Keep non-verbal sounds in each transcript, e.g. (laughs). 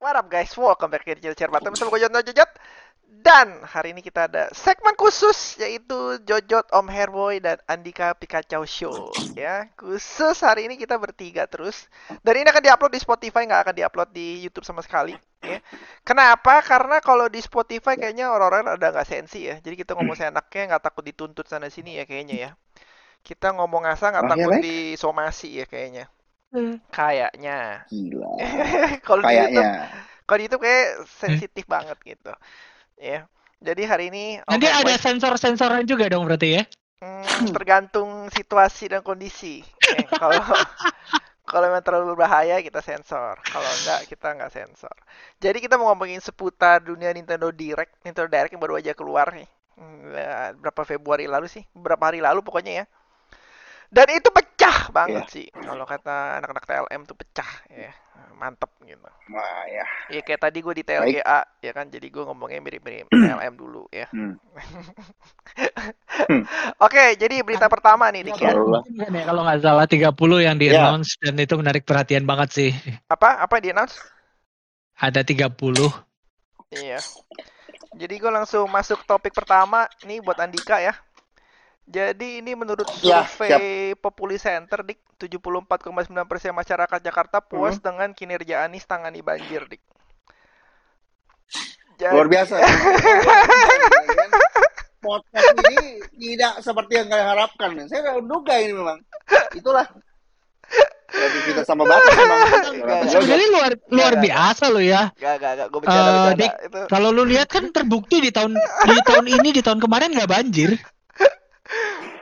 What up guys, welcome back to Channel Share Button bersama gue Jojot Jojot. Dan hari ini kita ada segmen khusus yaitu Jojot, Om Herboy, dan Andika Pikachu Show. Ya Khusus hari ini kita bertiga terus. Dan ini akan diupload di Spotify, nggak akan diupload di Youtube sama sekali ya. Kenapa? Karena kalau di Spotify kayaknya orang-orang ada nggak sensi ya. Jadi kita ngomong seenaknya, nggak takut dituntut sana sini ya kayaknya ya. Kita ngomong asal nggak takut disomasi ya kayaknya (laughs) Kayaknya. Gila. (laughs) kalau di YouTube Kayaknya. kalau di YouTube kayak sensitif banget gitu. Ya. Jadi hari ini Nanti oke, ada sensor-sensoran juga dong berarti ya? Hmm, tergantung situasi dan kondisi. Eh, (laughs) kalau kalau memang terlalu berbahaya kita sensor. Kalau enggak kita enggak sensor. Jadi kita mau ngomongin seputar dunia Nintendo Direct. Nintendo Direct yang baru aja keluar nih. Hmm, ya, berapa Februari lalu sih? Beberapa hari lalu pokoknya ya dan itu pecah banget Iya. sih kalau kata anak-anak TLM tuh pecah ya mantep gitu Wah, ya. Ya kayak tadi gue di Baik. TLGA ya kan, jadi gue ngomongnya mirip-mirip TLM dulu ya. Hmm. (laughs) Oke, jadi berita pertama nih Dik ya. Kan ya, kalau nggak salah 30 yang di Ya. announce dan itu menarik perhatian banget sih. Apa? Apa di announce? Ada 30. Iya. Jadi gue langsung masuk topik pertama nih buat Andika ya. Jadi ini menurut Ya, survei Populi Center Dik, 74,9% masyarakat Jakarta puas dengan kinerja Anies tangani banjir Dik. Jadi- Luar biasa. (laughs) Podcast ini tidak seperti yang kalian harapkan. Saya udah duga ini memang. Itulah. Jadi kita sama batas (laughs) Sebenarnya luar luar Nggak, biasa lo ya. Gak, gak, gak. Gue bercanda, Eh, bercanda. Dik, Itu Kalau lu lihat kan terbukti di tahun di tahun ini di tahun kemarin nggak banjir.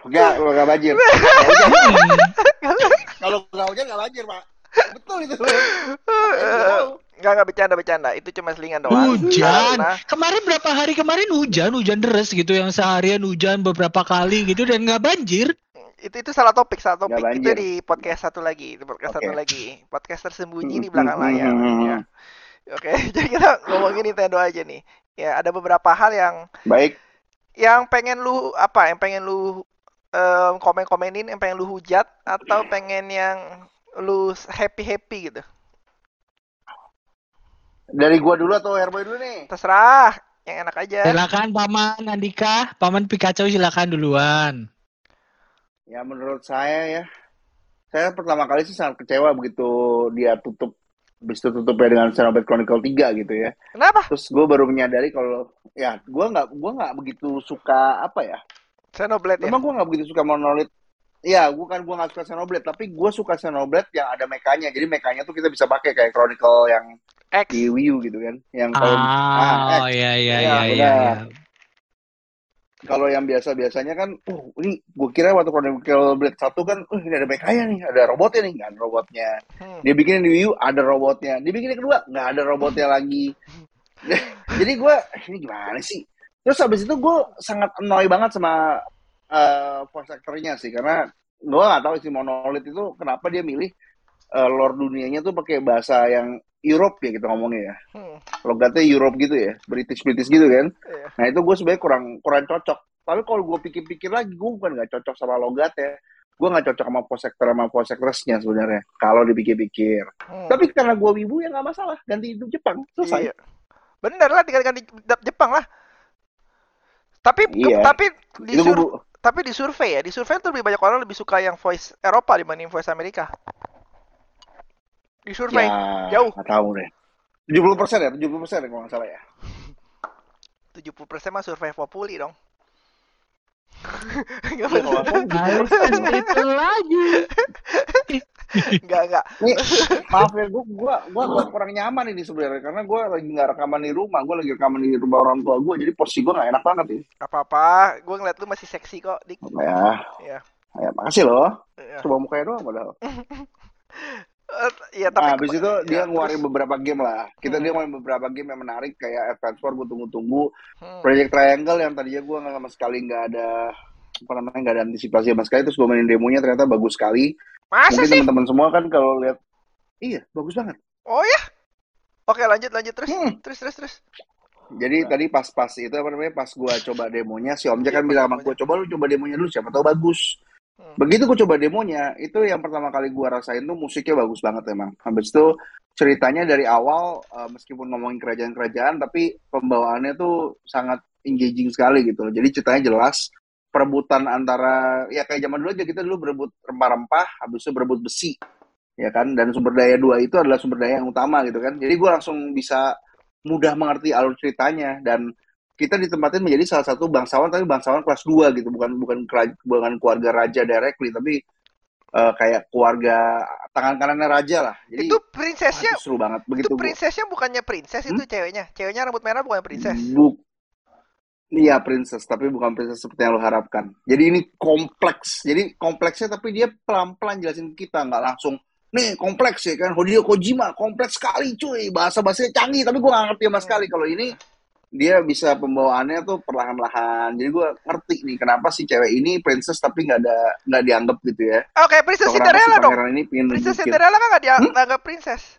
Enggak, kalau enggak banjir. (laughs) Hmm. Kalau enggak hujan enggak banjir, Pak. Betul itu. Tahu. Gak, gak bercanda, bercanda. Itu cuma selingan doang. Hujan. Karena Kemarin berapa hari kemarin hujan, hujan deras gitu yang seharian hujan beberapa kali gitu dan nggak banjir. itu itu salah topik salah topik itu di podcast satu lagi di podcast Oke. satu lagi podcast tersembunyi di belakang layar ya oke (laughs) jadi kita ngomongin Nintendo aja nih ya ada beberapa hal yang Baik. yang pengen lu apa yang pengen lu em, komen komenin yang pengen lu hujat atau pengen yang lu happy happy gitu Dari gua dulu atau Herboy dulu nih? terserah yang enak aja Silakan Paman Andika, Paman Pikachu silakan duluan. Ya menurut saya ya, saya pertama kali sih sangat kecewa begitu dia tutup, habis itu tutupnya dengan Xenoblade Chronicle 3 gitu ya. kenapa Terus gue baru menyadari kalau ya gue nggak gua nggak begitu suka apa ya. Xenoblade ya Memang gue nggak begitu suka monolith. Ya, gue kan gue nggak suka Xenoblade, tapi gue suka Xenoblade yang ada mekanya. Jadi mekanya tuh kita bisa pakai kayak Chronicle yang X di Wii U gitu kan. Yang kalau Ah, ah, iya iya Ya, iya iya. udah. iya. kalau yang biasa-biasanya kan, uh, ini gue kira waktu Chronicle Blade 1 kan, uh, ini ada mekanya nih, ada robotnya nih, nggak ada robotnya. Hmm. Dia bikin di Wii U, ada robotnya. Dia bikin yang kedua, nggak ada robotnya lagi. (laughs) Jadi gue, ini gimana sih? Terus habis itu gue sangat annoy banget sama uh, voice actor-nya sih, karena gue nggak tahu si Monolith itu kenapa dia milih uh, lore dunianya tuh pakai bahasa yang Europe ya kita ngomongnya ya. Hmm. Logatnya Europe gitu ya, British-British gitu kan. Iya. Nah itu gue sebenarnya kurang kurang cocok. Tapi kalau gue pikir-pikir lagi, gue bukan nggak cocok sama logatnya. Gue nggak cocok sama voice actor sama voice actress-nya sebenarnya. Kalau dipikir-pikir. Hmm. Tapi karena gue wibu ya nggak masalah. Ganti itu Jepang. Selesai. Iya. Bener lah tinggal ganti Jepang lah. Tapi ke- Iya. tapi di sur- tapi di survei ya, di survei tuh lebih banyak orang lebih suka yang voice Eropa dibanding voice Amerika. Di survei ya, jauh. nggak tahu deh. 70 persen ya, 70 persen ya kalau nggak salah ya. 70% mah survei Populi dong. Harus tes itu lagi. (laughs) enggak enggak. Nih, maaf ya, gue gua, gua, gua kurang nyaman ini sebenarnya karena gue lagi nggak rekaman di rumah, gue lagi rekaman di rumah orang tua gue, jadi posisi gue nggak enak banget ini. Gak apa-apa, gue ngeliat lu masih seksi kok, Dik. Ya, Iya. ya makasih loh. Iya. Coba mukanya doang padahal. (laughs) Iya, tapi Nah, habis itu dia ya, ngeluarin terus- beberapa game lah. Kita Hmm. dia ngeluarin beberapa game yang menarik kayak Advance War gue tunggu-tunggu. Hmm. Project Triangle yang tadinya gue nggak sama sekali nggak ada apa namanya nggak ada antisipasi sama sekali terus gue mainin demonya ternyata bagus sekali. Masa Mungkin sih? teman-teman semua kan kalau lihat iya bagus banget. Oh ya? Oke, lanjut lanjut terus. Hmm. Terus terus terus. Jadi Nah. tadi pas-pas itu apa namanya pas gue coba demonya si Om Jack Iya, kan bilang sama gue coba lu coba demonya dulu siapa tahu bagus. Hmm. Begitu gue coba demonya, itu yang pertama kali gue rasain tuh musiknya bagus banget emang. Habis itu ceritanya dari awal, uh, meskipun ngomongin kerajaan-kerajaan, tapi pembawaannya tuh sangat engaging sekali gitu. Jadi ceritanya jelas, perebutan antara, ya kayak zaman dulu aja kita dulu berebut rempah-rempah, habis itu berebut besi, ya kan? Dan sumber daya dua itu adalah sumber daya yang utama gitu kan. Jadi gue langsung bisa mudah mengerti alur ceritanya dan kita ditempatin menjadi salah satu bangsawan tapi bangsawan kelas 2 gitu bukan bukan bukan keluarga raja directly tapi uh, kayak keluarga tangan kanannya raja lah jadi itu prinsesnya ah, seru banget begitu itu prinsesnya bukannya princess itu Hmm? ceweknya ceweknya rambut merah bukan princess Bu Iya princess. Tapi bukan princess seperti yang lo harapkan. Jadi ini kompleks. Jadi kompleksnya tapi dia pelan-pelan jelasin ke kita. Nggak langsung nih kompleks ya kan. Hideo Kojima kompleks sekali cuy. Bahasa bahasanya canggih tapi gue nggak ngerti sama sekali. Kalau ini dia bisa pembawaannya tuh perlahan-lahan. Jadi gue ngerti nih kenapa si cewek ini princess tapi nggak ada nggak dianggap gitu ya. Oke princess kenapa si Cinderella dong ini princess Cinderella kan nggak Hmm? dianggap princess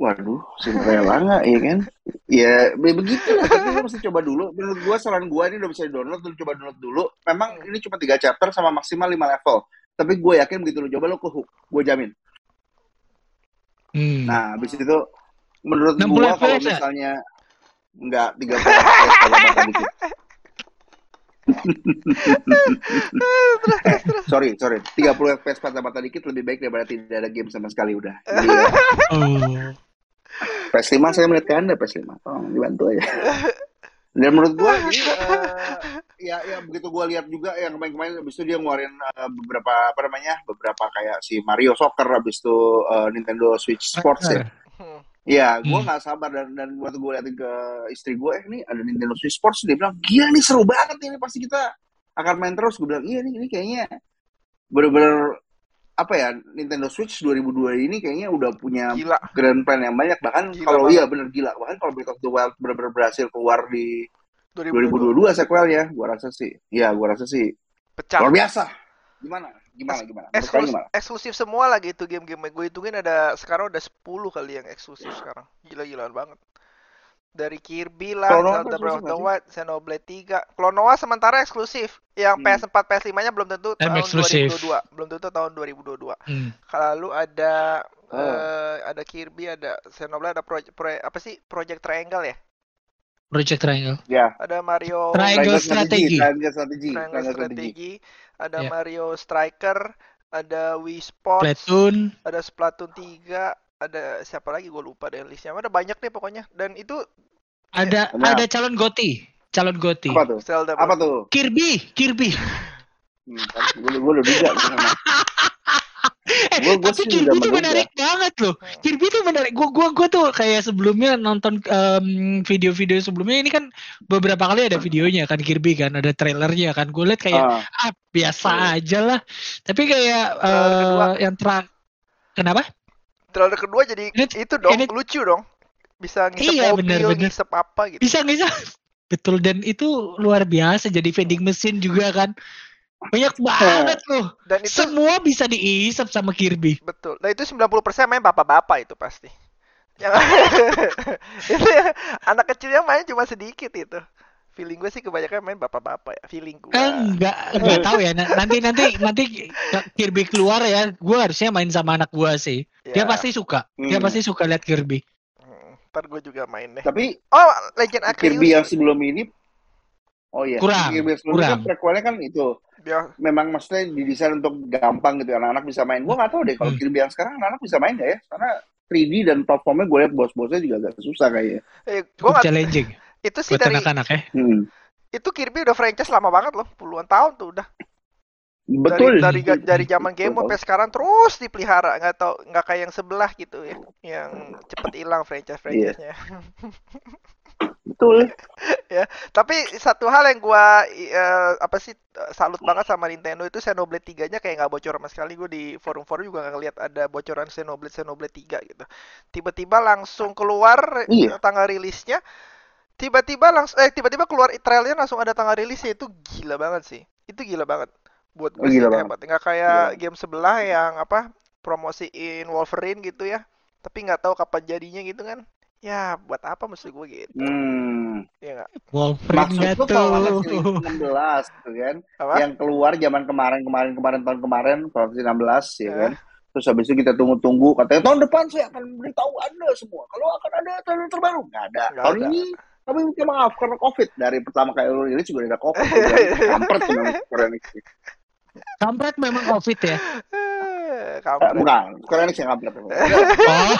Waduh, Cinderella nggak ya kan? Ya be- begitu lah, tapi mesti coba dulu. Menurut gua saran gua ini udah bisa di download, lu coba download dulu. Memang ini cuma tiga chapter sama maksimal 5 level. Tapi gue yakin begitu lu coba lo ke hook, gue jamin. Hmm. Nah, habis itu menurut 60 gua kalau ya? misalnya enggak 30 FPS kalau mata dikit. sorry, sorry. 30 FPS mata dikit lebih baik daripada tidak ada game sama sekali udah. Jadi, ya, Oh. PS5 saya melihat ke Anda PS5. Tolong dibantu aja. Dan menurut gua jadi eh, ya ya begitu gua lihat juga yang kemarin-kemarin habis itu dia ngeluarin eh, beberapa apa namanya? beberapa kayak si Mario Soccer habis itu eh, Nintendo Switch Sports ya. Iya, gue Hmm. nggak sabar dan dan waktu gue liatin ke istri gue, eh ini ada Nintendo Switch Sports, dia bilang gila nih seru banget ini pasti kita akan main terus. Gue bilang iya nih ini kayaknya bener-bener apa ya Nintendo Switch 2002 ini kayaknya udah punya gila grand plan yang banyak bahkan kalau iya bener gila bahkan kalau Breath of the Wild bener-bener berhasil keluar di 2022 2022 sequelnya, gue rasa sih, ya gue rasa sih pecah luar biasa. Gimana? Gimana? Gimana? Eksklusif, gimana? eksklusif semua lagi itu game-game gue hitungin ada sekarang udah 10 kali yang eksklusif sekarang gila-gilaan banget dari Kirby lah, Klonoa Zelda Breath of the? Wild, Xenoblade 3 Klonoa sementara eksklusif yang Hmm. PS4, PS5 nya belum tentu tahun eksklusif. 2022 belum tentu tahun 2022 Hmm. lalu ada Oh. eh, ada Kirby ada Xenoblade ada Project apa sih Project Triangle ya Project Triangle. Ya. ada Mario Triangle Strategi. Triangle strategi. Triangle Triangle strategi. Strategi ada Ya. Mario Striker ada Wii Sports Platoon. ada Splatoon 3, ada siapa lagi gue lupa deh listnya. Ada banyak deh pokoknya. Dan itu Ada Banyak. ada calon Goti. Calon Goti. Apa tuh? Zelda. Apa tuh? Kirby, Kirby. Hmm, gue gue udah duga tuh sama. (laughs) Eh, Gua- gua tapi Kirby tuh menarik banget loh. Kirby tuh menarik. Gua gua gua tuh kayak sebelumnya nonton em, video-video sebelumnya ini kan beberapa kali ada videonya kan Kirby kan, ada trailernya kan. Gue liat kayak Ah, ah biasa aja lah. Tapi kayak eh yang terak Kenapa? Trailer kedua jadi Ini- itu dong ini- lucu dong. Bisa ngisep Iya, mobil, bener, bener. ngisep apa gitu. Bisa sih? Betul dan itu luar biasa jadi vending mesin juga kan. Banyak banget loh. Dan itu Semua bisa diisap sama Kirby. betul. Nah itu 90% main bapak-bapak itu pasti. (laughs) Yang (laughs) itu ya, anak kecil yang main cuma sedikit itu. Feeling gue sih kebanyakan main bapak-bapak ya. Feeling gue. Eh, enggak enggak tahu ya. Na- Nanti nanti nanti Kirby keluar ya. Gua harusnya main sama anak gua sih. Dia Ya, pasti suka. Dia Hmm. pasti suka lihat Kirby. hmm, Ntar gue juga main deh. Tapi Oh, Legend Arceus. Kirby yang sebelum ini Oh iya, Kurang, Kirby yang sebelum ini kan kurang. prequelnya kan itu Dia- memang maksudnya didesain untuk gampang gitu anak-anak bisa main. Gua nggak tahu deh kalau Hmm. Kirby yang sekarang anak-anak bisa main nggak ya? Karena 3D dan platformnya gue lihat bos-bosnya juga agak susah kayaknya. eh, gue Cukup nggak challenging itu sih buat dari anak-anak ya. Hmm. itu Kirby udah franchise lama banget loh, puluhan tahun tuh udah. Betul. Dari dari dari zaman game sampai sekarang terus dipelihara, nggak tau nggak kayak yang sebelah gitu ya, yang cepet hilang franchise franchise-nya. Betul. (laughs) Tapi satu hal yang gua eh, apa sih salut banget sama Nintendo itu Xenoblade 3-nya kayak nggak bocor sama sekali. Gue di forum-forum juga nggak ngeliat ada bocoran Xenoblade Xenoblade 3 gitu. Tiba-tiba langsung keluar Iya. tanggal rilisnya. Tiba-tiba langsung eh tiba-tiba keluar trailnya langsung ada tanggal rilisnya itu gila banget sih. Itu gila banget. Buat gue Oh, sih gila itu banget. hebat. Nggak kayak Gila. game sebelah yang apa promosiin Wolverine gitu ya. Tapi nggak tahu kapan jadinya gitu kan. Ya, buat apa mesti gue gitu? Hmm. Iya nggak? Wolverine Maksud tuh? series 16 tuh kan, Apa? yang keluar zaman kemarin kemarin kemarin tahun kemarin tahun 16 ya Eh. kan. Terus habis itu kita tunggu-tunggu katanya tahun depan saya akan beritahu Anda semua kalau akan ada trailer terbaru. Nggak ada. Nggak tahun ada. ini kami minta maaf karena COVID dari pertama kali lu rilis juga ada COVID. (laughs) Kampret memang Enix. Kampret memang covid ya. (laughs) Eh, Kampret. bukan, Enix yang kampret. Oh. (laughs)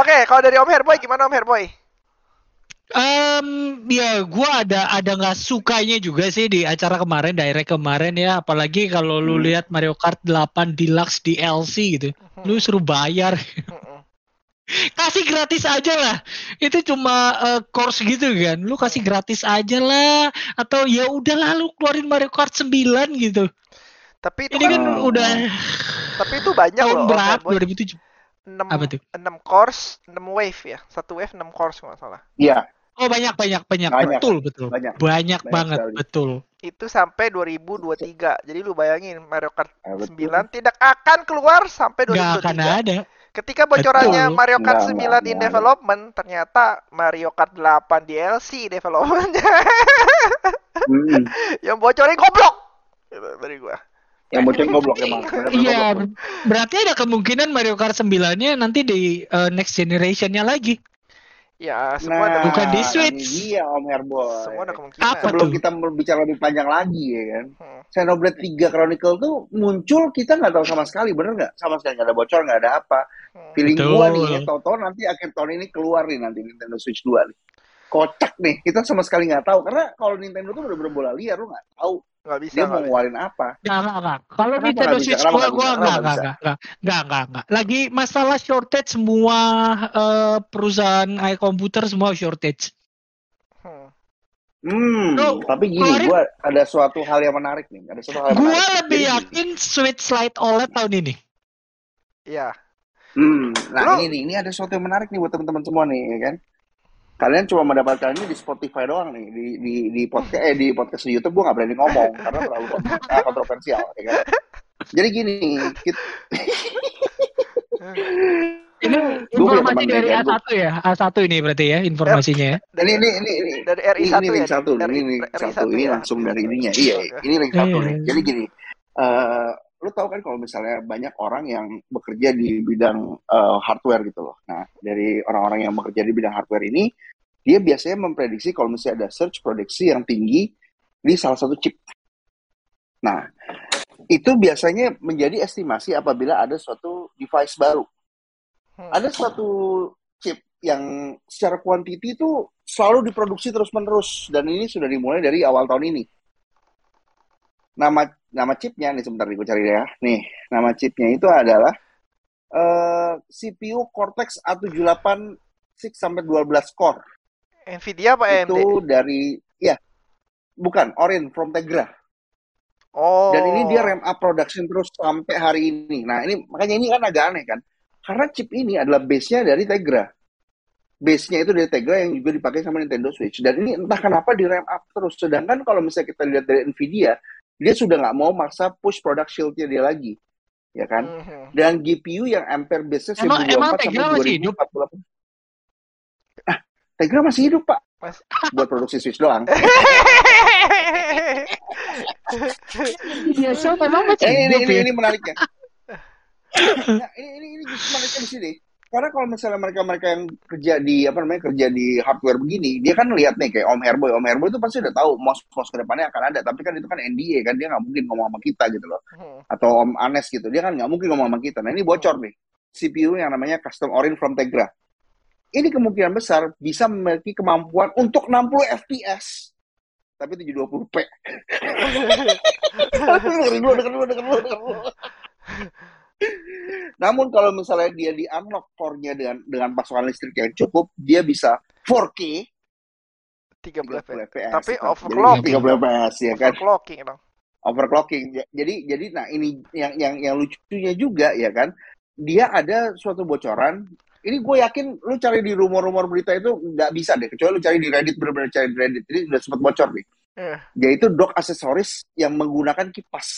Oke, kalau dari Om Herboy gimana Om Herboy? Em, ya gua ada ada nggak sukanya juga sih di acara kemarin, direct kemarin ya. Apalagi kalau lu Hmm. lihat Mario Kart 8 Deluxe DLC gitu, lu suruh bayar. Kasih gratis aja lah. Itu cuma eh, course gitu kan. Lu kasih gratis aja lah. Atau ya udah lah lu keluarin Mario Kart 9 gitu. Tapi itu Ini kan Oh. udah tapi itu banyak tahun loh? Herboy. 2007. 6 Apa tuh? 6 course, 6 wave ya. Satu wave 6 course nggak salah. Iya, Oh banyak banyak banyak. Banyak. Betul betul. banyak. Banyak, Banyak banget sekali. betul. Itu sampai 2023. Jadi lu bayangin Mario Kart betul. 9 tidak akan keluar sampai Nggak akan 2023. ada. Ketika bocorannya Betul. Mario Kart Nggak, 9 nggak, in development, ternyata Mario Kart 8 DLC developmentnya. Mm-mm. yang bocorin goblok. Gitu, dari gua. Yang bocor goblok emang. (laughs) Iya, berarti ada kemungkinan Mario Kart 9-nya nanti di eh, next generation-nya lagi. Ya, semua ada Nah, Bukan di Switch. dia Om Herboy. semua ada kemungkinan. Apa Sebelum tuh? kita berbicara lebih panjang lagi ya kan. Hmm. Xenoblade 3 Chronicle tuh muncul kita nggak tahu sama sekali bener nggak sama sekali nggak ada bocor nggak ada apa Hmm. feeling Betul. gua nih ya tau nanti akhir tahun ini keluar nih nanti Nintendo Switch 2 nih kocak nih kita sama sekali nggak tahu karena kalau Nintendo tuh bener-bener bola liar lu nggak tahu Nggak bisa. dia mau ngeluarin apa Nggak, nggak, nggak. Kalau Nintendo? Switch gua nggak gua nggak, nggak, nggak, nggak, nggak, nggak, nggak. Lagi masalah shortage semua eh, perusahaan i komputer semua shortage. Hmm. hmm Lu tapi gini keluarin- gua ada suatu hal yang menarik nih ada suatu hal yang Gua menarik lebih Jadi yakin Switch Lite OLED tahun ini. Iya. Hmm, nah Lu- ini nih, ini ada sesuatu yang menarik nih buat teman-teman semua nih, ya kan? Kalian cuma mendapatkan ini di Spotify doang nih, di di di podcast eh di podcast di YouTube gua nggak berani ngomong karena terlalu kont- (laughs) kontroversial, ya kan? Jadi gini, kita, (laughs) Ini informasi dari kayak A1 ya. A1 ini berarti ya informasinya ya. ini ini ini ini Dari RI ini, 1 ini ya. link satu, Dari ini link RI satu, ini ya. langsung dari ininya, iya, ini link satu Iya. nih. Jadi gini, eh lu tahu kan kalau misalnya banyak orang yang bekerja di bidang eh, hardware gitu loh. Nah, dari orang-orang yang bekerja di bidang hardware ini, dia biasanya memprediksi kalau misalnya ada surge produksi yang tinggi di salah satu chip. Nah, itu biasanya menjadi estimasi apabila ada suatu device baru. Hmm. Ada suatu chip yang secara kuantiti itu selalu diproduksi terus-menerus dan ini sudah dimulai dari awal tahun ini. Nama nama chipnya nih sebentar gue cari ya. Nih, nama chipnya itu adalah eh, CPU Cortex A78 6 sampai 12 core. Nvidia apa AMD? Itu dari ya bukan Orin from Tegra. Oh. Dan ini dia ramp up production terus sampai hari ini. Nah, ini makanya ini kan agak aneh kan. Karena chip ini adalah base-nya dari Tegra. Base-nya itu dari Tegra yang juga dipakai sama Nintendo Switch. Dan ini entah kenapa di ramp up terus. Sedangkan kalau misalnya kita lihat dari Nvidia, dia sudah nggak mau maksa push product shield-nya dia lagi. Ya kan? Mhm. Dan GPU yang ampere base-nya Emang- 1024 emang sampai Tegra masih hidup? 2048. Ah, Tegra masih hidup, Pak. Mas- (laughs) Buat produksi Switch doang. Biasa memang masih Eh, ini, ini, ya. ini menariknya. (laughs) Nah, ini, ini, ini menariknya di sini. Karena kalau misalnya mereka-mereka yang kerja di apa namanya kerja di hardware begini, dia kan lihat nih kayak Om Herboy, Om Herboy itu pasti udah tahu mos mos ke depannya akan ada. Tapi kan itu kan NDA kan dia nggak mungkin ngomong sama kita gitu loh. Hmm. Atau Om Anes gitu, dia kan nggak mungkin ngomong sama kita. Nah ini bocor nih, CPU yang namanya custom Orin from Tegra. Ini kemungkinan besar bisa memiliki kemampuan untuk 60 FPS tapi 720p. (laughs) dengerin dulu, dengerin dulu, dengerin dulu, dengerin dulu. (laughs) Namun kalau misalnya dia di unlock core-nya dengan dengan pasokan listrik yang cukup, dia bisa 4K 30 30 FPS. fps. Tapi Jadi overclocking 30 fps ya kan. Overclocking dong. Overclocking. Ja- Jadi jadi nah ini yang yang yang lucunya juga ya kan. Dia ada suatu bocoran. Ini gue yakin lu cari di rumor-rumor berita itu nggak bisa deh. Kecuali lu cari di Reddit bener-bener cari di Reddit. Ini udah sempat bocor nih. Eh. Yaitu dock aksesoris yang menggunakan kipas.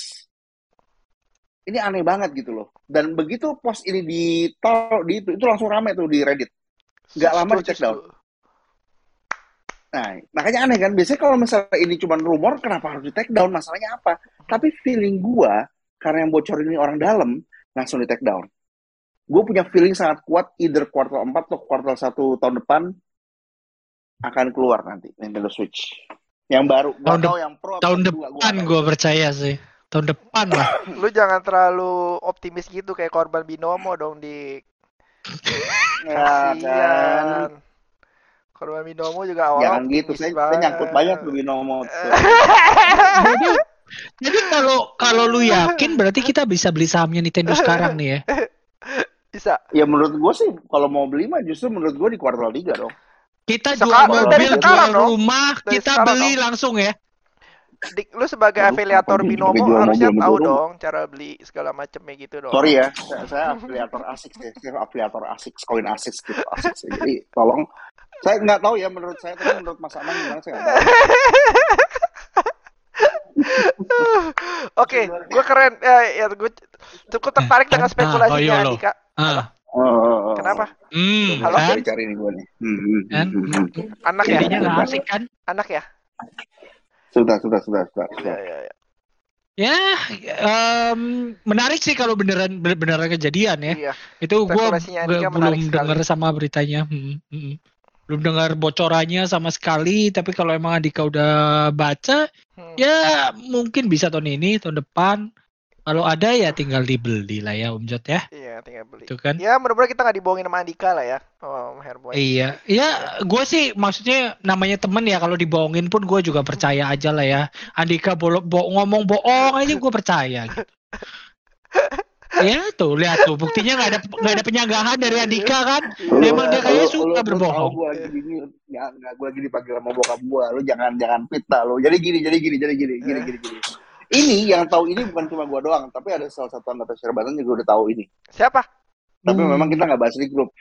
Ini aneh banget gitu loh. Dan begitu post ini ditaruh di itu, itu langsung rame tuh di Reddit. Nggak lama di take down. Nah, makanya aneh kan. Biasanya kalau misalnya ini cuma rumor, kenapa harus di take down? Masalahnya apa? Tapi feeling gua, karena yang bocor ini orang dalam, langsung di take down. Gue punya feeling sangat kuat, either kuartal 4 atau kuartal 1 tahun depan akan keluar nanti Nintendo Switch. Yang baru, Tahun tahu yang pro Tahun depan gue percaya sih. Tahun depan lah. (coughs) Lu jangan terlalu optimis gitu kayak korban binomo dong di Ya, kan. kasihan. Korban binomo juga awal Jangan gitu, saya, saya nyangkut banyak tuh Binomo. (laughs) jadi jadi kalau kalau lu yakin berarti kita bisa beli sahamnya Nintendo sekarang nih ya. Bisa. Ya menurut gue sih, kalau mau beli mah justru menurut gue di kuartal 3 dong. Kita jual mobil, jual rumah, Dari kita sekarang beli dong. langsung ya. Dik, lu sebagai afiliator binomo harusnya mobil tahu dong cara beli segala macamnya gitu dong. Sorry ya, saya, saya afiliator asik sih, saya afiliator asik, koin asik gitu, asik sih. Jadi tolong, saya nggak tahu ya menurut saya, tapi menurut Mas Aman gimana saya nggak tahu. Oke, gue keren. Ya, ya gue cukup tertarik dengan Ah, oh, spekulasinya iya, lo. Andika. Ah. Oh. Kenapa? Hmm, Halo? kan? Cari-cari nih gue nih. Hmm, hmm, Kan? hmm, hmm, hmm. Anak ya? Jadinya asik kan? Anak ya? Sudah, sudah, sudah, sudah. Ya, sudah. ya, ya. Ya, em, menarik sih kalau beneran beneran kejadian ya. Iya. Itu Andika belum dengar sama beritanya. Hmm, hmm. Belum dengar bocorannya sama sekali, tapi kalau emang Andika udah baca, Hmm. ya mungkin bisa tahun ini, tahun depan. Kalau ada ya tinggal dibeli lah ya Om Jot ya. Iya, tinggal beli. Itu kan. Ya, mudah-mudahan kita nggak dibohongin sama Andika lah ya. Oh, Herboy. Iya, iya, gue sih maksudnya namanya temen ya kalau dibohongin pun gue juga percaya aja lah ya. Andika bolo, bo- ngomong bohong aja gue percaya gitu. (laughs) ya tuh lihat tuh buktinya nggak ada nggak ada penyanggahan dari Andika kan. Lu- Emang dia kayaknya suka lu- berbohong. Gua lagi gini, nggak, gua lagi dipanggil sama bokap gua. Lu jangan, jangan fitnah lu. Jadi gini, jadi gini, jadi gini, gini, gini, gini. Ini yang tahu ini bukan cuma gua doang, tapi ada salah satu anggota Syarbatan juga udah tahu ini. Siapa? Tapi Hmm. memang kita nggak bahas di grup.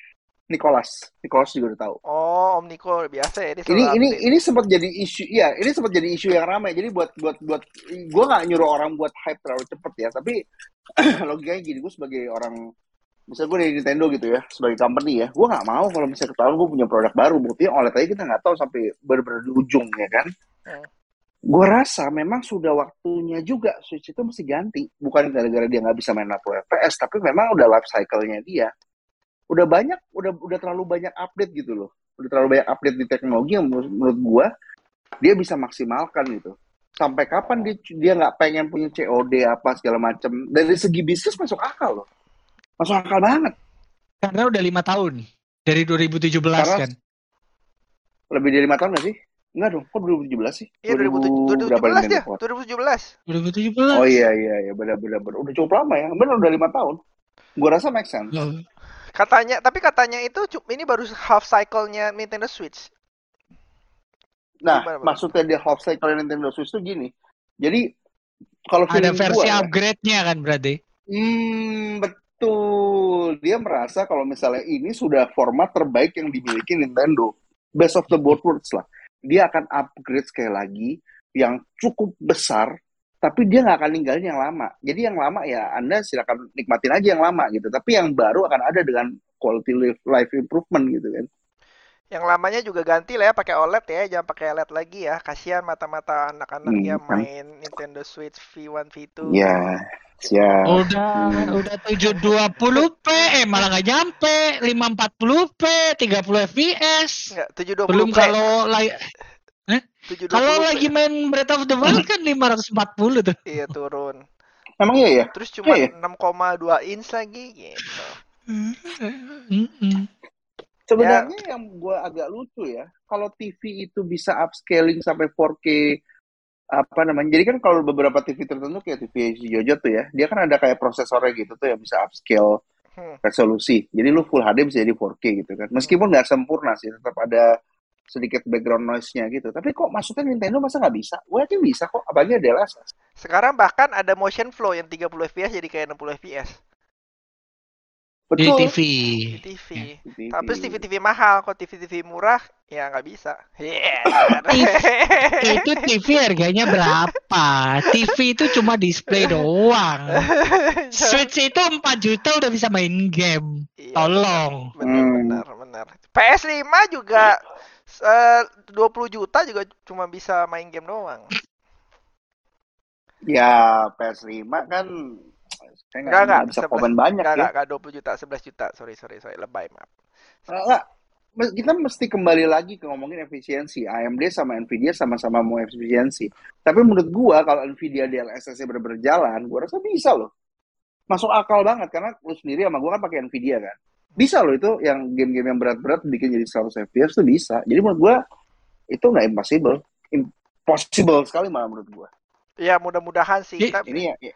Nicholas, Nicholas juga udah tahu. Oh, Om Niko biasa ya Ini ini update. ini sempat jadi isu, ya ini sempat jadi isu yang ramai. Jadi buat buat buat gue nggak nyuruh orang buat hype terlalu cepet ya, tapi (clears throat) logikanya gini, gue sebagai orang misalnya gue dari Nintendo gitu ya, sebagai company ya, gue nggak mau kalau misalnya ketahuan gue punya produk baru, buktinya OLED aja kita nggak tahu sampai bener-bener di ujung ya kan. Hmm. Gue rasa memang sudah waktunya juga Switch itu mesti ganti, bukan gara-gara dia nggak bisa main 60 FPS, tapi memang udah life cycle-nya dia. Udah banyak, udah udah terlalu banyak update gitu loh udah terlalu banyak update di teknologi yang menurut, menurut gua dia bisa maksimalkan gitu. Sampai kapan dia dia nggak pengen punya COD apa segala macam. Dari segi bisnis masuk akal loh. Masuk akal banget. Karena udah lima tahun dari 2017 Karena- kan. Lebih dari lima tahun nggak sih? Enggak dong, kok 2017 sih? Iya, 2017 berapa 2017 dia. Nintendo Power? 2017. 2017. Oh iya iya iya benar benar benar. Udah cukup lama ya. Benar udah lima tahun. Gua rasa make sense. Loh, Katanya, tapi katanya itu ini baru half cycle-nya Nintendo Switch. Nah, Gimana, maksudnya dia half cycle Nintendo Switch itu gini. Jadi kalau Ada versi gua, upgrade-nya kan berarti. Hmm, betul. Dia merasa kalau misalnya ini sudah format terbaik yang dimiliki Nintendo. Best of the both worlds lah. Dia akan upgrade sekali lagi yang cukup besar, tapi dia nggak akan ninggalin yang lama. Jadi yang lama ya Anda silakan nikmatin aja yang lama gitu. Tapi yang baru akan ada dengan quality life, life improvement gitu kan. Yang lamanya juga ganti lah ya pakai OLED ya, jangan pakai LED lagi ya. Kasihan mata-mata anak-anak Hmm, ya kan. main Nintendo Switch V1 V2. Ya, siap. Udah udah 720p eh malah nggak nyampe 540p 30 fps. Enggak, 720p. Belum kalau lagi 720p. kalau lagi main Breath of the Wild kan 540 tuh. Iya turun. Emang iya ya? Terus cuma Iya, 6,2 inch lagi gitu. Mm-mm. Sebenarnya yang gue agak lucu ya, kalau TV itu bisa upscaling sampai 4K apa namanya? Jadi kan kalau beberapa TV tertentu kayak TV si Jojo tuh ya, dia kan ada kayak prosesornya gitu tuh yang bisa upscale Hmm. resolusi. Jadi lu full HD bisa jadi 4K gitu kan. Meskipun nggak sempurna sih, tetap ada sedikit background noise-nya gitu. Tapi kok maksudnya Nintendo masa nggak bisa? Gue yakin bisa kok, apalagi ada. Sekarang bahkan ada motion flow yang 30 fps jadi kayak 60 fps. Di Betul. TV. di TV. Ya. Di TV. Tapi TV-TV mahal, kalau TV-TV murah ya nggak bisa. Yeah. Itu TV harganya berapa? TV itu cuma display (laughs) doang. Switch itu 4 juta udah bisa main game. Iya, Tolong. Benar, Hmm. benar, benar. PS5 juga eh, 20 juta juga cuma bisa main game doang. Ya PS5 kan saya Enggak, nggak enggak. nggak bisa komen banyak enggak, ya. enggak, enggak 20 juta, 11 juta. Sorry, sorry, sorry. Lebay, maaf. Enggak, kita mesti kembali lagi ke ngomongin efisiensi. AMD sama Nvidia sama-sama mau efisiensi. Tapi menurut gua kalau Nvidia DLSS-nya bener-bener jalan, gua rasa bisa loh. Masuk akal banget karena lu sendiri sama gua kan pakai Nvidia kan. Bisa loh itu yang game-game yang berat-berat bikin jadi 100 FPS tuh bisa. Jadi menurut gua itu nggak impossible. Impossible sekali malah menurut gua. Ya, mudah-mudahan sih. Ih, Tapi- Ini ya, ya-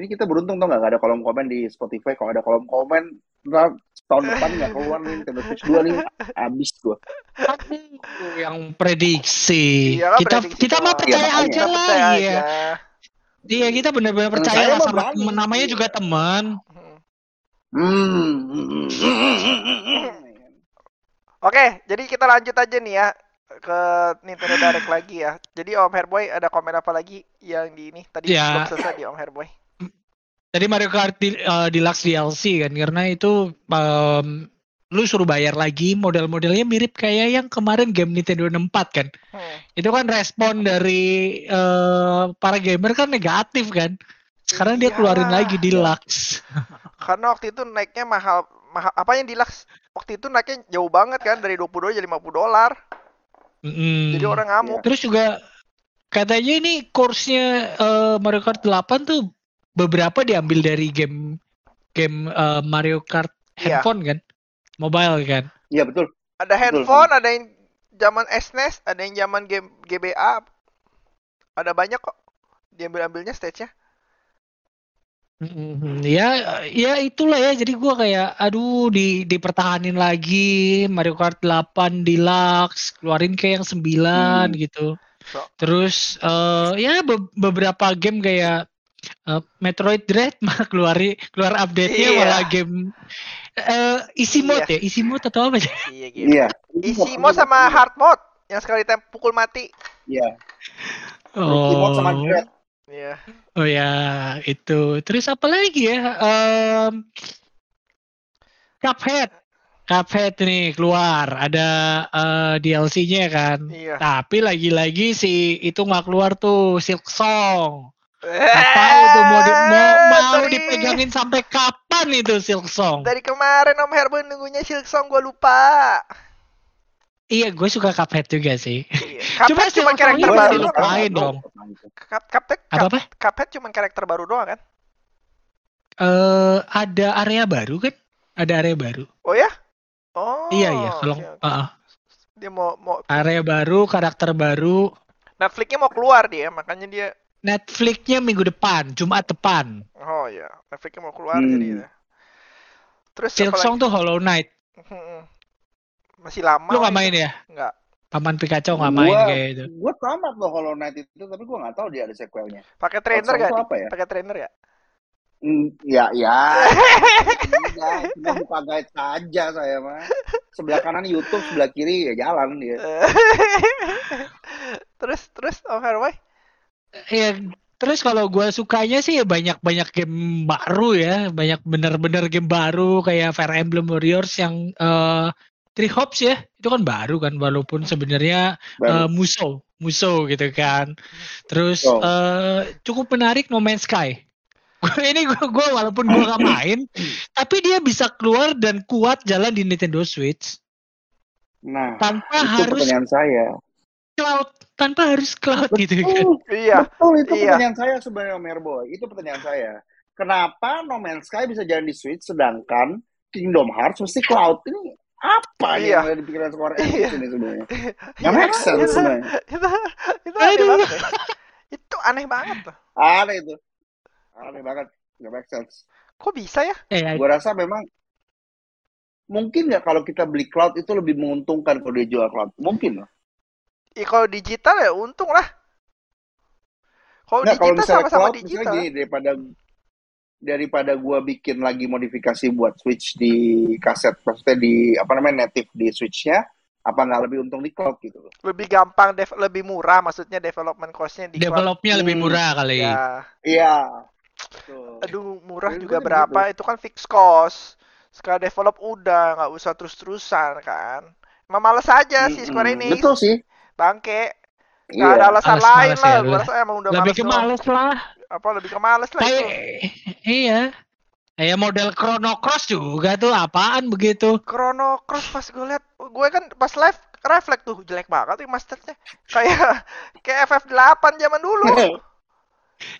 ini kita beruntung tuh nggak ada kolom komen di Spotify. Kalau ada kolom komen, ntar tahun depan nggak keluar nih Nintendo Switch 2 nih, habis gua. Yang prediksi. Iya kan, kita prediksi kita mah percaya Iya, aja lah percaya ya. aja. Iya, kita benar-benar percaya lah sama temen namanya juga teman. Hmm. Hmm. Oke, jadi kita lanjut aja nih ya ke Nintendo Direct lagi ya. Jadi Om Herboy ada komen apa lagi yang di ini tadi Ya. belum selesai di Om Herboy. Tadi Mario Kart Di- eh, Deluxe DLC kan karena itu em, lu suruh bayar lagi model-modelnya mirip kayak yang kemarin game Nintendo 64 kan. Hmm. Itu kan respon dari eh, para gamer kan negatif kan. Sekarang dia keluarin lagi Deluxe. (laughs) Karena waktu itu naiknya mahal mahal apa yang deluxe waktu itu naiknya jauh banget kan dari 20 dolar jadi 50 dolar. Mm-mm. Jadi orang ngamuk. Terus juga katanya ini course-nya eh, Mario Kart 8 tuh beberapa diambil dari game game eh, Mario Kart Iya. handphone kan, mobile kan. Iya betul. Ada handphone, ada yang zaman SNES, ada yang zaman game GBA. Ada banyak kok diambil-ambilnya stage-nya. Mhm, Ya, ya itulah ya. Jadi gua kayak, aduh, di dipertahanin lagi Mario Kart 8 Deluxe, keluarin kayak yang 9 Hmm. gitu. So. Terus eh ya be- beberapa game kayak eh, Metroid Dread (laughs) mah keluari keluar update-nya Iya. malah game eh easy mode Iya. ya, easy mode atau apa sih? Iya (laughs) gitu. Iya. Isi mode sama hard mode yang sekali tem pukul mati. Iya. Remote sama Dread. Iya. Oh ya, itu. Terus apa lagi ya? Em, Cuphead. Cuphead nih keluar, ada eh, DLC-nya kan. Iya. Tapi lagi-lagi si itu nggak keluar tuh Silk Song. Nggak tahu tuh mau di- mau, mau dipegangin sampai kapan itu Silk Song? Dari kemarin Om Herbo nunggunya Silksong gue lupa. Iya, gue suka Cuphead juga sih. Iya. (laughs) Cuma Cuphead cuma karakter baru dilupain dong. Cup, Cuphead, Apa apa? Cuphead cuma karakter baru doang kan? Eh, ada area baru kan? Ada area baru. Oh ya? Oh. iya iya, kalau oke, oke. uh-uh. dia mau mau area baru, karakter baru. Netflix-nya mau keluar dia, makanya dia Netflix-nya minggu depan, Jumat depan. oh ya, Netflix-nya mau keluar Hmm. jadi. ya. Terus Silk Song tuh Hollow Knight. Hmm. Masih lama. Lu nggak lagi. main ya? Nggak. Paman Pikachu nggak main kayak itu. Gue tamat loh Hollow Knight itu, tapi gue nggak tahu dia ada sequelnya. Pakai trainer gak? apa ya? Pakai trainer ya? Hmm, ya, ya. Tidak, (laughs) cuma buka guide saja saya mah. Sebelah kanan YouTube, sebelah kiri ya jalan dia. (laughs) terus terus Herboy? Ya, terus kalau gua sukanya sih ya banyak-banyak game baru ya, banyak bener-bener game baru kayak Fire Emblem Warriors yang eh Three Hops ya, itu kan baru kan walaupun sebenarnya eh, Baru. musuh, musuh gitu kan. Terus Oh. eh, cukup menarik No Man's Sky. (laughs) Ini gua, gua walaupun gua gak main, tapi dia bisa keluar dan kuat jalan di Nintendo Switch Nah, tanpa itu harus pertanyaan saya. cloud, tanpa harus cloud gitu kan. Betul, Iya. betul itu iya. pertanyaan saya sebenarnya Om Herboy. Itu pertanyaan saya. Kenapa No Man's Sky bisa jalan di Switch sedangkan Kingdom Hearts mesti cloud? Ini apa Iya. yang ada di pikiran Square Enix Iya. ini sebenarnya? Nggak make sense sebenarnya. itu itu aneh banget ya. Itu aneh banget tuh. Aneh itu. Aneh banget. Nggak make sense. Kok bisa ya? Eh, Gue rasa memang mungkin nggak kalau kita beli cloud itu lebih menguntungkan kalau dia jual cloud. Mungkin loh. Ya, kalau digital ya untung lah. Kalau kalau digital sama-sama cloud digital. misalnya gini daripada daripada gua bikin lagi modifikasi buat switch di kaset maksudnya di apa namanya native di switchnya apa nggak lebih untung di cloud gitu loh Lebih gampang, dev- lebih murah maksudnya development cost-nya di cloud. Developnya lebih Hmm. murah kali. Ya. iya Betul. Aduh, murah juga berapa? Itu kan fixed cost. Sekali develop udah, nggak usah terus-terusan kan. Emang males aja sih Square Mm-mm. ini. betul sih Bangke. Iya ada alasan Males- lain males lah. ya, lu. rasa emang udah lebih males ke doang. males lah. Apa lebih ke males lah itu. Kayak iya. Kayak model Chrono Cross juga tuh apaan begitu? Chrono Cross pas gue liat, gue kan pas live reflect tuh jelek banget tuh masternya. Kayak (laughs) kayak FF8 zaman dulu. (laughs)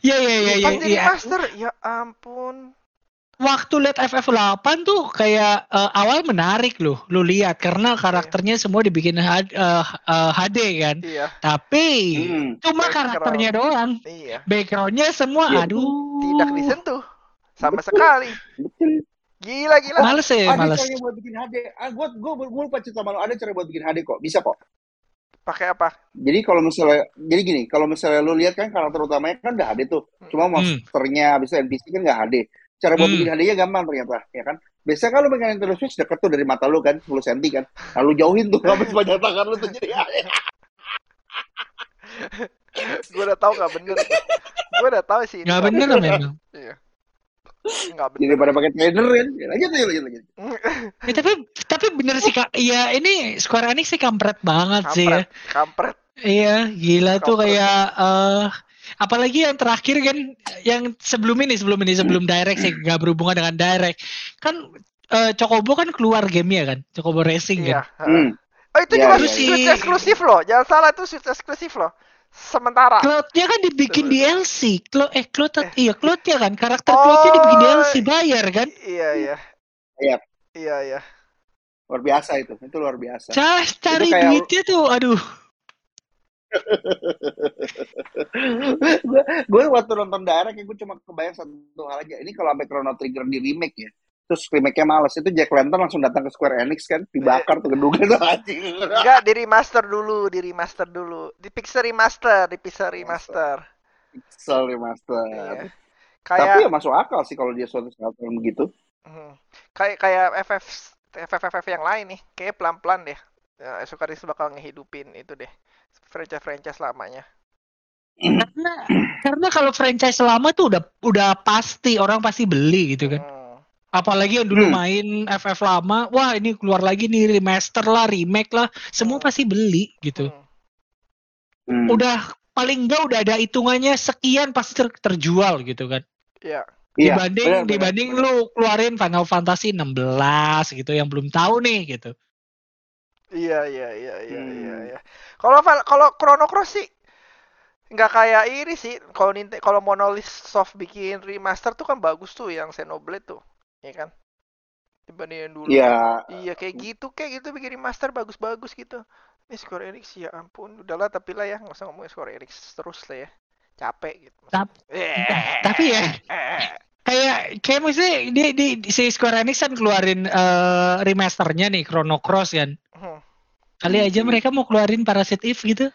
Iya iya iya iya. Pas jadi iya. master, ya ampun. Waktu lihat FF8 tuh kayak eh, awal menarik loh, lu lihat karena karakternya semua dibikin H- eh, eh, HD kan. Iya, Tapi Hmm. cuma Background. karakternya doang. iya. Backgroundnya semua Iya. aduh. Tidak disentuh sama Betul. sekali. betul Gila gila. Males ya, ada males. caranya buat bikin HD ah gua gua gua lupa cerita sama lo ada cara buat bikin HD kok bisa kok Pakai apa? Jadi kalau misalnya, jadi gini, kalau misalnya lu lihat kan karakter utamanya kan udah HD tuh, cuma Hmm. monsternya, bisa NPC kan nggak HD. Cara buat Hmm. bikin HD-nya gampang ternyata, ya kan? Biasanya kalau pegang Nintendo Switch deket tuh dari mata lu kan, 10 cm kan, lalu jauhin tuh sampai sepanjang tangan lu tuh jadi. (laughs) Gue udah tahu nggak bener. Gue udah tahu sih. Nggak bener memang. Iya. Nggak Jadi bener. pada pakai trainer kan, ya, lanjut aja, lanjut, lanjut. (laughs) Ya, tapi tapi bener sih kak. Iya ini Square Enix sih kampret banget sih ya. Kampret. Kampret. Iya, gila tuh Kampret. kayak eh apalagi yang terakhir kan yang sebelum ini sebelum ini sebelum direct sih nggak berhubungan dengan direct kan eh, Chocobo kan keluar gamenya kan Chocobo Racing Iya. kan Hmm. Oh itu Iya, juga iya, Switch iya. eksklusif loh. Jangan salah itu Switch eksklusif loh. Sementara. Cloudnya kan dibikin DLC Cloud eh Cloud Eh. iya Cloudnya kan karakter Oh. Cloudnya dibikin DLC bayar kan Iya iya. Iya. Iya iya. Luar biasa itu, itu luar biasa. Cah, cari kayak- duitnya tuh aduh gue gue waktu nonton direct ya gue cuma kebayang satu hal aja ini kalau sampai Chrono Trigger di remake ya terus remake-nya males itu Jack Lantern langsung datang ke Square Enix kan dibakar tuh gedungnya tuh anjing Enggak, di remaster dulu, di remaster dulu. Di Pixel remaster, di Pixel remaster. Pixel remaster Iya. tapi Kayak ya masuk akal sih kalau dia suatu saat begitu Hmm. kayak kayak FF FF yang lain nih, kayak pelan-pelan deh. Ya, Sukaris bakal ngehidupin itu deh. Franchise-franchise lamanya. karena karena kalau franchise lama tuh udah udah pasti orang pasti beli gitu kan Hmm. apalagi yang dulu Hmm. main FF lama wah ini keluar lagi nih remaster lah remake lah semua Hmm. pasti beli gitu Hmm. Hmm. udah paling enggak udah ada hitungannya sekian pasti ter- terjual gitu kan Iya. Iya, dibanding benar, dibanding benar. lu keluarin Final Fantasy 16 gitu yang belum tahu nih gitu Iya, iya, iya, iya, Hmm. iya, iya. Kalau kalau Chrono Cross sih nggak kayak ini sih. Kalau Ninte kalau Monolith Soft bikin remaster tuh kan bagus tuh yang Xenoblade tuh, ya kan? Dibandingin dulu. Iya, Iya kayak gitu, kayak gitu bikin remaster bagus-bagus gitu. Ini Square Enix ya ampun, udahlah tapi lah ya nggak usah ngomongin Square Enix terus lah ya. Capek gitu. Tap- Eh, tapi ya eh, kayak kayak maksudnya di, di, di- si Square Enix kan keluarin eh, remasternya nih Chrono Cross kan hmm. kali aja mereka mau keluarin Parasite Eve gitu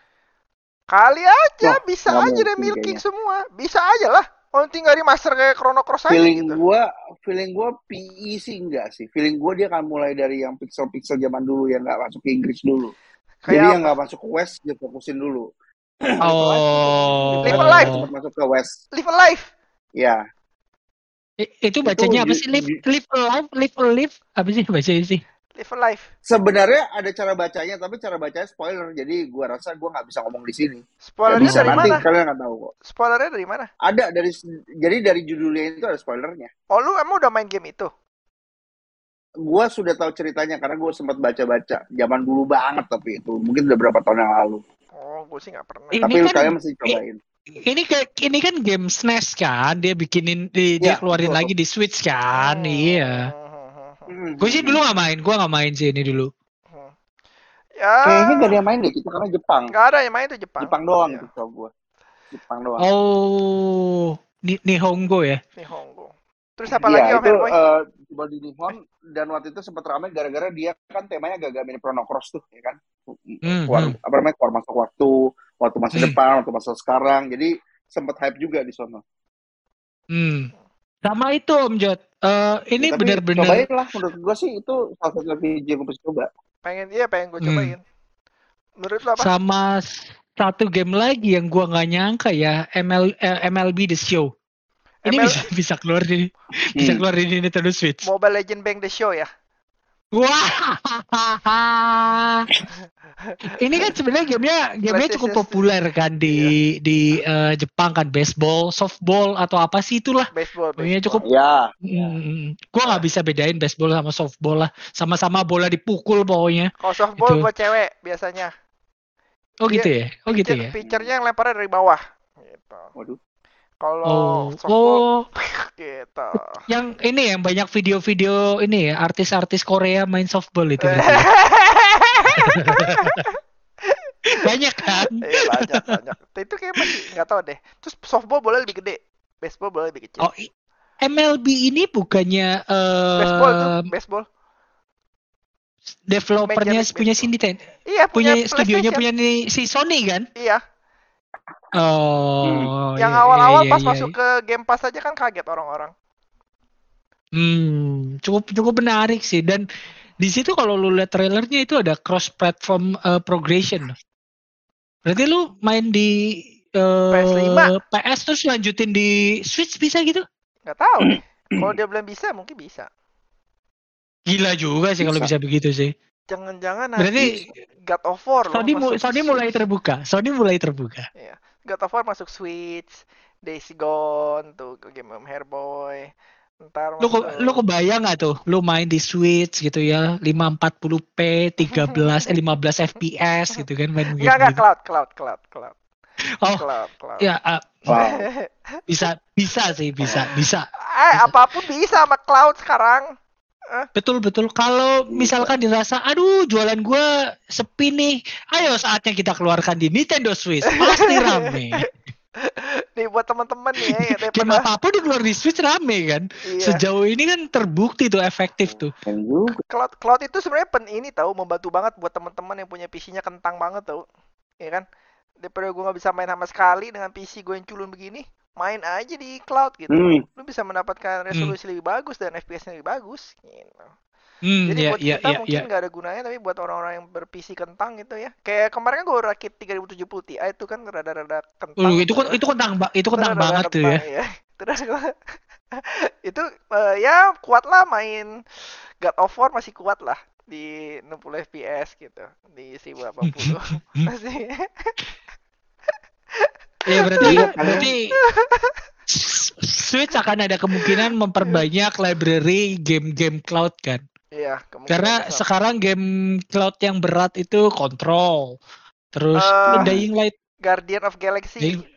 Kali aja, Wah, bisa aja deh milking kayaknya. semua, bisa aja lah. Kalau tinggal remaster kayak Chrono Cross aja feeling gitu. gua feeling gua PE sih enggak sih feeling gua dia akan mulai dari yang pixel-pixel zaman dulu yang nggak masuk ke Inggris dulu jadi Kayak yang nggak masuk ke West dia fokusin dulu oh Live Alive. Masuk ke West live alive. ya itu bacanya apa ju- sih? Live live alive live alive apa sih bacanya sih Live alive. sebenarnya ada cara bacanya tapi cara bacanya spoiler. Jadi gua rasa gua nggak bisa ngomong di sini. Spoilernya bisa dari nanti mana? kalian nggak tahu kok. Spoilernya dari mana? ada dari jadi dari judulnya itu ada spoilernya. Oh lu emang udah main game itu? gua sudah tahu ceritanya karena gua sempat baca-baca. Zaman dulu banget tapi itu. Mungkin udah berapa tahun yang lalu. Oh, gue sih nggak pernah. Ini tapi kan- kalian mesti cobain ini kayak ini kan game SNES kan dia bikinin di, dia Iya, keluarin betul. lagi di Switch kan Hmm, iya hmm, hmm, hmm, hmm. Gue sih dulu nggak main gue nggak main sih ini dulu Ya. kayaknya gak ada yang main deh kita karena Jepang Nggak ada yang main itu Jepang. Jepang doang Iya, gitu gua Jepang doang oh Ni Nihongo ya Nihongo. Terus apa Iya, lagi Om itu Herboy? eh, coba di Nihon dan waktu itu sempat ramai gara-gara dia kan temanya agak-agak mirip Chrono Cross tuh, ya kan? Hmm, Keluar, hmm. apa namanya? Keluar masuk waktu, waktu masa Hmm. depan, waktu masa sekarang. Jadi sempat hype juga di sono. hmm Sama itu Om Jod. Eh, ini Ya, tapi benar-benar cobain lah menurut gua sih itu salah satu RPG yang gue coba. Pengen iya pengen gue Hmm. cobain. Menurut lu apa? sama satu game lagi yang gua nggak nyangka ya ML, eh, MLB The Show. Ini ML bisa bisa keluar di bisa Hmm. keluar di Nintendo Switch. Mobile Legend Bank The Show ya. Wah. Ini kan sebenarnya gamenya gamenya cukup populer kan di di eh, Jepang kan baseball, softball atau apa sih itulah. Baseball. Gamenya baseball. cukup Ya, Hmm, gua nggak bisa bedain baseball sama softball lah. Sama-sama bola dipukul pokoknya. Kalau softball Itu. buat cewek biasanya. Oh Iya, gitu ya? Oh gitu ya? Pitchernya yang lemparnya dari bawah. Gitu. waduh. Kalau Oh, softball oh, (laughs) gitu. yang ini yang banyak video-video ini ya artis-artis Korea main softball itu. Ya? (laughs) banyak kan? Iya banyak banyak. Itu kayak masih nggak tahu deh. Terus softball boleh lebih gede, baseball boleh lebih kecil. Oh, MLB ini bukannya eh baseball tuh, baseball. developernya Major punya. Nintendo, Iya punya punya, studionya punya nih si Sony kan? Iya. Oh, yang iya, awal-awal iya, pas iya, masuk ke Game Pass aja kan kaget orang-orang. Hmm, cukup cukup menarik sih dan di situ kalau lu lihat trailernya itu ada cross platform progression. Berarti lu main di eh, PS5. PS terus lanjutin di Switch bisa gitu? Nggak tahu. nih. Kalau dia bilang bisa, mungkin bisa. Gila juga sih kalau bisa begitu sih. Jangan-jangan Berarti nanti God of War loh Sony mu- Sony mulai terbuka. Sony mulai terbuka. God of War masuk Switch, Days Gone tuh game Om Hairboy. Ntar Lu ke- masuk- lu kebayang gak tuh lu main di Switch gitu ya 540p 13 eh 15 fps gitu kan main game Enggak enggak gitu. cloud cloud cloud cloud. Oh, Cloud cloud. ya ah, Wow. bisa bisa sih bisa bisa eh apa pun bisa sama cloud sekarang. Betul betul. Kalau misalkan dirasa, aduh jualan gua sepi nih, ayo saatnya kita keluarkan di Nintendo Switch. Pasti (laughs) rame. Nih buat teman-teman nih ya Game apa pun dikeluar di Switch rame kan. iya. Sejauh ini kan terbukti tuh efektif tuh. Cloud cloud itu sebenarnya pen ini tahu membantu banget buat teman-teman yang punya PC-nya kentang banget tahu. Iya kan? Daripada gue nggak bisa main sama sekali dengan PC gue yang culun begini, main aja di cloud gitu. Hmm. Lu bisa mendapatkan resolusi lebih bagus dan FPS-nya lebih bagus. Gitu. Hmm, Jadi ya, buat ya, kita ya, mungkin ya. nggak ada gunanya, tapi buat orang-orang yang ber-PC kentang gitu ya. Kayak kemarin kan gue rakit 3070 Ti itu kan rada-rada kentang. Uh, itu tuh kan itu kentang ba- itu kentang banget tuh ya. ya. (laughs) Terus (laughs) itu eh, ya kuat lah main God of War masih kuat lah di 60 fps gitu di 1080 (laughs) masih Ya berarti Iya, kan? berarti Switch akan ada kemungkinan memperbanyak library game-game cloud kan. iya kemungkinan Karena besar. sekarang game cloud yang berat itu Control. Terus Eh, Dying Light Guardian of Galaxy Dying-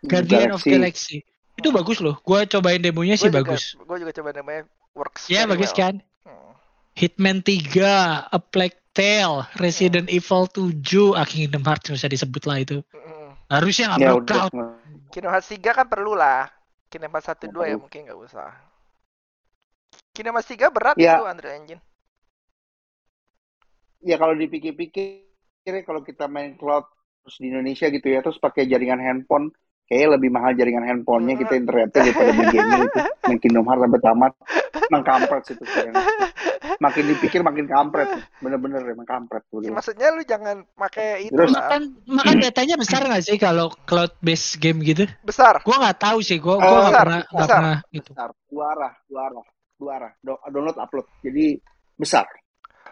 Guardian of Galaxy. Itu bagus loh. Gua cobain demonya sih Gua juga, bagus. gue juga coba namanya works Ya very bagus well. kan. Hmm. Hitman 3, A Plague Tale, Resident Evil 7, ah Kingdom Hearts usah disebut lah itu. Hmm. Harusnya nggak Ya perlu udah. cloud. Kingdom Hearts 3 kan perlu lah Kingdom Hearts 1 2 ya mungkin nggak usah Kingdom Hearts 3 berat Ya. itu Unreal Engine Ya kalau dipikir-pikir kalau kita main cloud terus di Indonesia gitu ya terus pakai jaringan handphone kayaknya lebih mahal jaringan handphonenya kita internetnya daripada main game itu main Kingdom Hearts sampai tamat emang kampret situ sekarang. Makin dipikir makin kampret bener-bener emang kampret Ya, bener. maksudnya lu jangan pakai itu Terus- lah Makan makan datanya besar nggak sih kalau cloud based game gitu? besar Gua nggak tahu sih. Gua gua nggak besar, pernah nggak besar. pernah gitu. besar dua arah dua arah dua arah Do- download upload jadi besar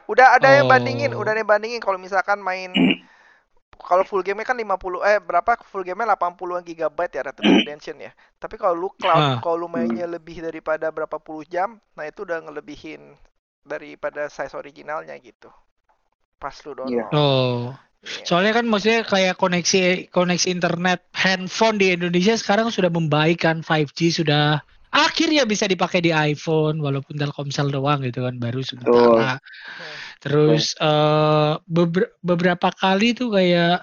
udah ada yang Oh. bandingin udah ada yang bandingin kalau misalkan main (clears throat) kalau full game kan 50 eh berapa full game-nya 80 gigabyte ya Red Dead (clears throat) Redemption ya. Tapi kalau lu cloud Ah. kalau lu mainnya lebih daripada berapa puluh jam, nah itu udah ngelebihin daripada size originalnya gitu. Pas lu download. Oh. Iya. Soalnya kan maksudnya kayak koneksi koneksi internet handphone di Indonesia sekarang sudah membaik kan 5G sudah akhirnya bisa dipakai di iPhone walaupun Telkomsel doang gitu kan baru sementara. Terus eh, beber- beberapa kali tuh kayak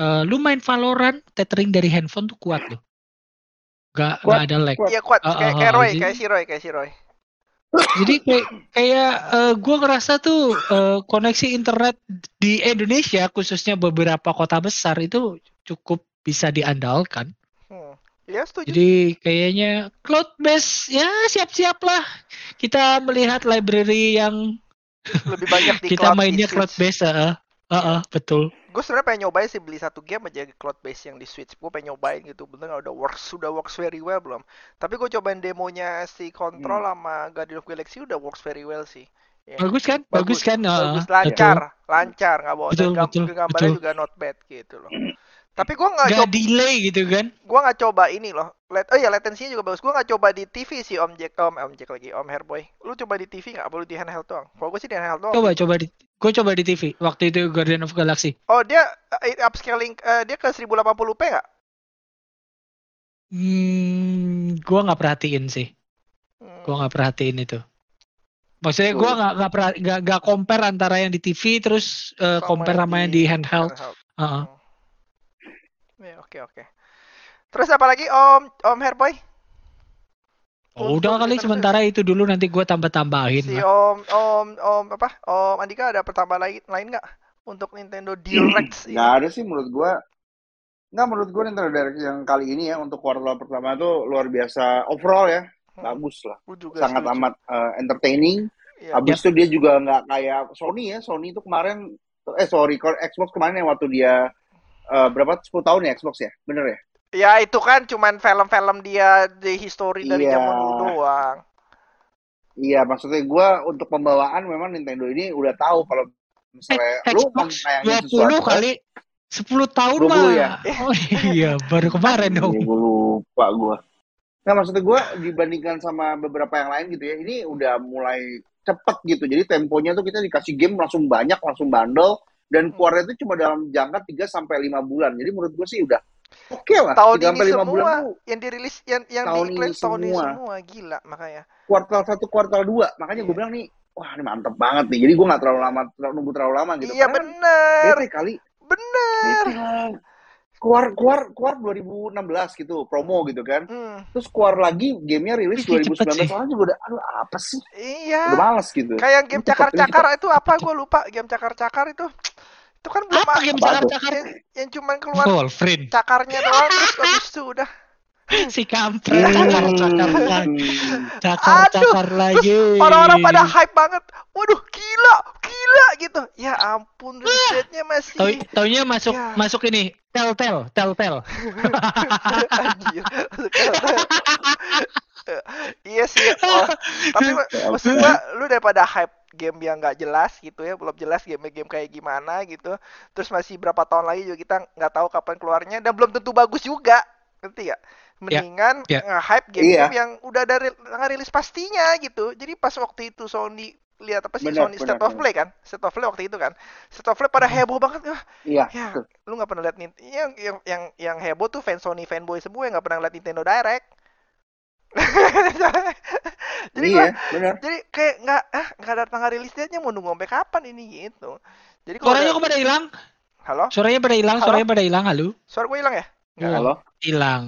eh, lu main Valorant tethering dari handphone tuh kuat loh. Gak, Kuat, gak ada lag. kuat. Iya kuat kayak ah, kayak ah, Roy, kayak si Roy, kayak si Roy. Jadi kayak kayak eh, gua ngerasa tuh eh, koneksi internet di Indonesia khususnya beberapa kota besar itu cukup bisa diandalkan. Hmm. Ya setuju. Jadi kayaknya cloud base ya siap-siap lah kita melihat library yang Lebih banyak di (laughs) kita cloud mainnya di cloud base. Heeh, Heeh, betul. Gue sebenarnya pengen nyobain sih beli satu game aja cloud base yang di Switch. Gue pengen nyobain gitu. Bener nggak udah works sudah works very well belum? Tapi gue cobain demonya si Control Hmm. sama Guardian of Galaxy udah works very well sih. Ya. Bagus kan? Bagus, kan? Heeh, bagus betul. lancar, lancar nggak bohong. Dan Betul, gam- betul, gambarnya betul. juga not bad gitu loh. (clears throat) Tapi gue nggak coba, delay gitu kan? gua nggak coba ini loh. Let, oh ya latensinya juga bagus. Gue nggak coba di TV sih Om Jack, Om, Om Jack lagi, Om Hairboy. Lu coba di TV nggak? Perlu di handheld doang. Kalau gue sih di handheld doang. Coba coba di gue coba di TV waktu itu Guardian of Galaxy. Oh dia eh, upscaling, eh, dia ke 1080p nggak? Hmm, gua nggak perhatiin sih. Hmm. Gua nggak perhatiin itu. Maksudnya gua Betul. nggak nggak nggak compare antara yang di TV terus Sama compare sama yang di handheld. Heeh. Hmm. Ya, oke oke. Terus apa lagi Om Om Hairboy? Oh, udah kali sementara itu dulu nanti gua tambah-tambahin Si. Om Om Om apa? Om Andika ada pertambah lain lain nggak untuk Nintendo Direct (clears throat) ini? Nggak ada sih menurut gua. Nggak menurut gua Nintendo Direct yang kali ini ya untuk kuartal pertama itu luar biasa overall ya. Hmm, Bagus lah. juga Sangat setuju. amat eh, entertaining. Iya. Habis itu dia juga nggak kayak Sony ya. Sony itu kemarin eh sorry Xbox kemarin yang waktu dia eh, berapa 10 tahun ya Xbox ya? Bener ya? Ya itu kan cuman film-film dia di history dari Iya. zaman dulu doang. Iya, maksudnya gua untuk pembawaan memang Nintendo ini udah tahu kalau misalnya lu Xbox nayangin 20 sesuatu kali 10 tahun 20 mah. ya? (laughs) Oh iya, baru kemarin dong. Iya, gue lupa gue. Nah, maksudnya gue dibandingkan sama beberapa yang lain gitu ya, ini udah mulai cepet gitu. Jadi temponya tuh kita dikasih game langsung banyak, langsung bundle, dan Hmm. keluarnya itu cuma dalam jangka 3 sampai 5 bulan. Jadi menurut gue sih udah oke lah. Tahun 3 sampai ini 5 bulan semua tuh yang dirilis yang yang tahun diklaim ini tahun ini semua. semua gila makanya. kuartal 1, kuartal 2. Makanya gue Iya. bilang nih, wah ini mantep banget nih. Jadi gue gak terlalu lama, terlalu, nunggu terlalu lama gitu. Iya kan bener, bete kali. bener. Bete lah. Keluar, keluar, keluar 2016 gitu, promo gitu kan. Hmm, Terus keluar lagi, gamenya rilis Ih, cepet 2019 sih. soalnya juga udah, aduh apa sih? iya. Udah males gitu. Kayak game cakar-cakar itu apa? Gue lupa. Game cakar-cakar itu, itu kan belum Apa tuh? cakar-cakar? yang, yang cuman keluar Wolverine. cakarnya doang terus habis itu udah. Si kampret cakar-cakar lagi. Hmm. Cakar-cakar lagi. Orang-orang pada hype banget. Waduh, gila, gila gitu. Ya ampun, risetnya masih. Tau, taunya masuk Ya. masuk ini Telltale, Telltale. (laughs) Anjir. iya sih. Oh, tapi ma- maksud gua lu daripada hype game yang nggak jelas gitu ya, belum jelas game-game kayak gimana gitu. Terus masih berapa tahun lagi juga kita nggak tahu kapan keluarnya dan belum tentu bagus juga. Ngerti gak? Mendingan ya. nge-hype Iya. game-game yang udah dari rilis pastinya gitu. Jadi pas waktu itu Sony lihat apa sih Benar, Sony benar, State of. Play kan? State of Play waktu itu kan. State of Play pada Hmm. heboh banget. Wah, Iya. ya, betul. lu nggak pernah lihat Nint- yang yang yang yang heboh tuh fans Sony fanboy semua yang nggak pernah lihat Nintendo Direct. (laughs) jadi Iya, gua jadi kayak nggak ah nggak ada tanggal rilis date-nya mau nunggu sampai kapan ini gitu. Jadi kalau Suaranya ada- kok pada hilang? halo, Suaranya pada hilang, Halo? suaranya pada hilang, halo. suara gue hilang ya? Nggak. Halo. Hilang.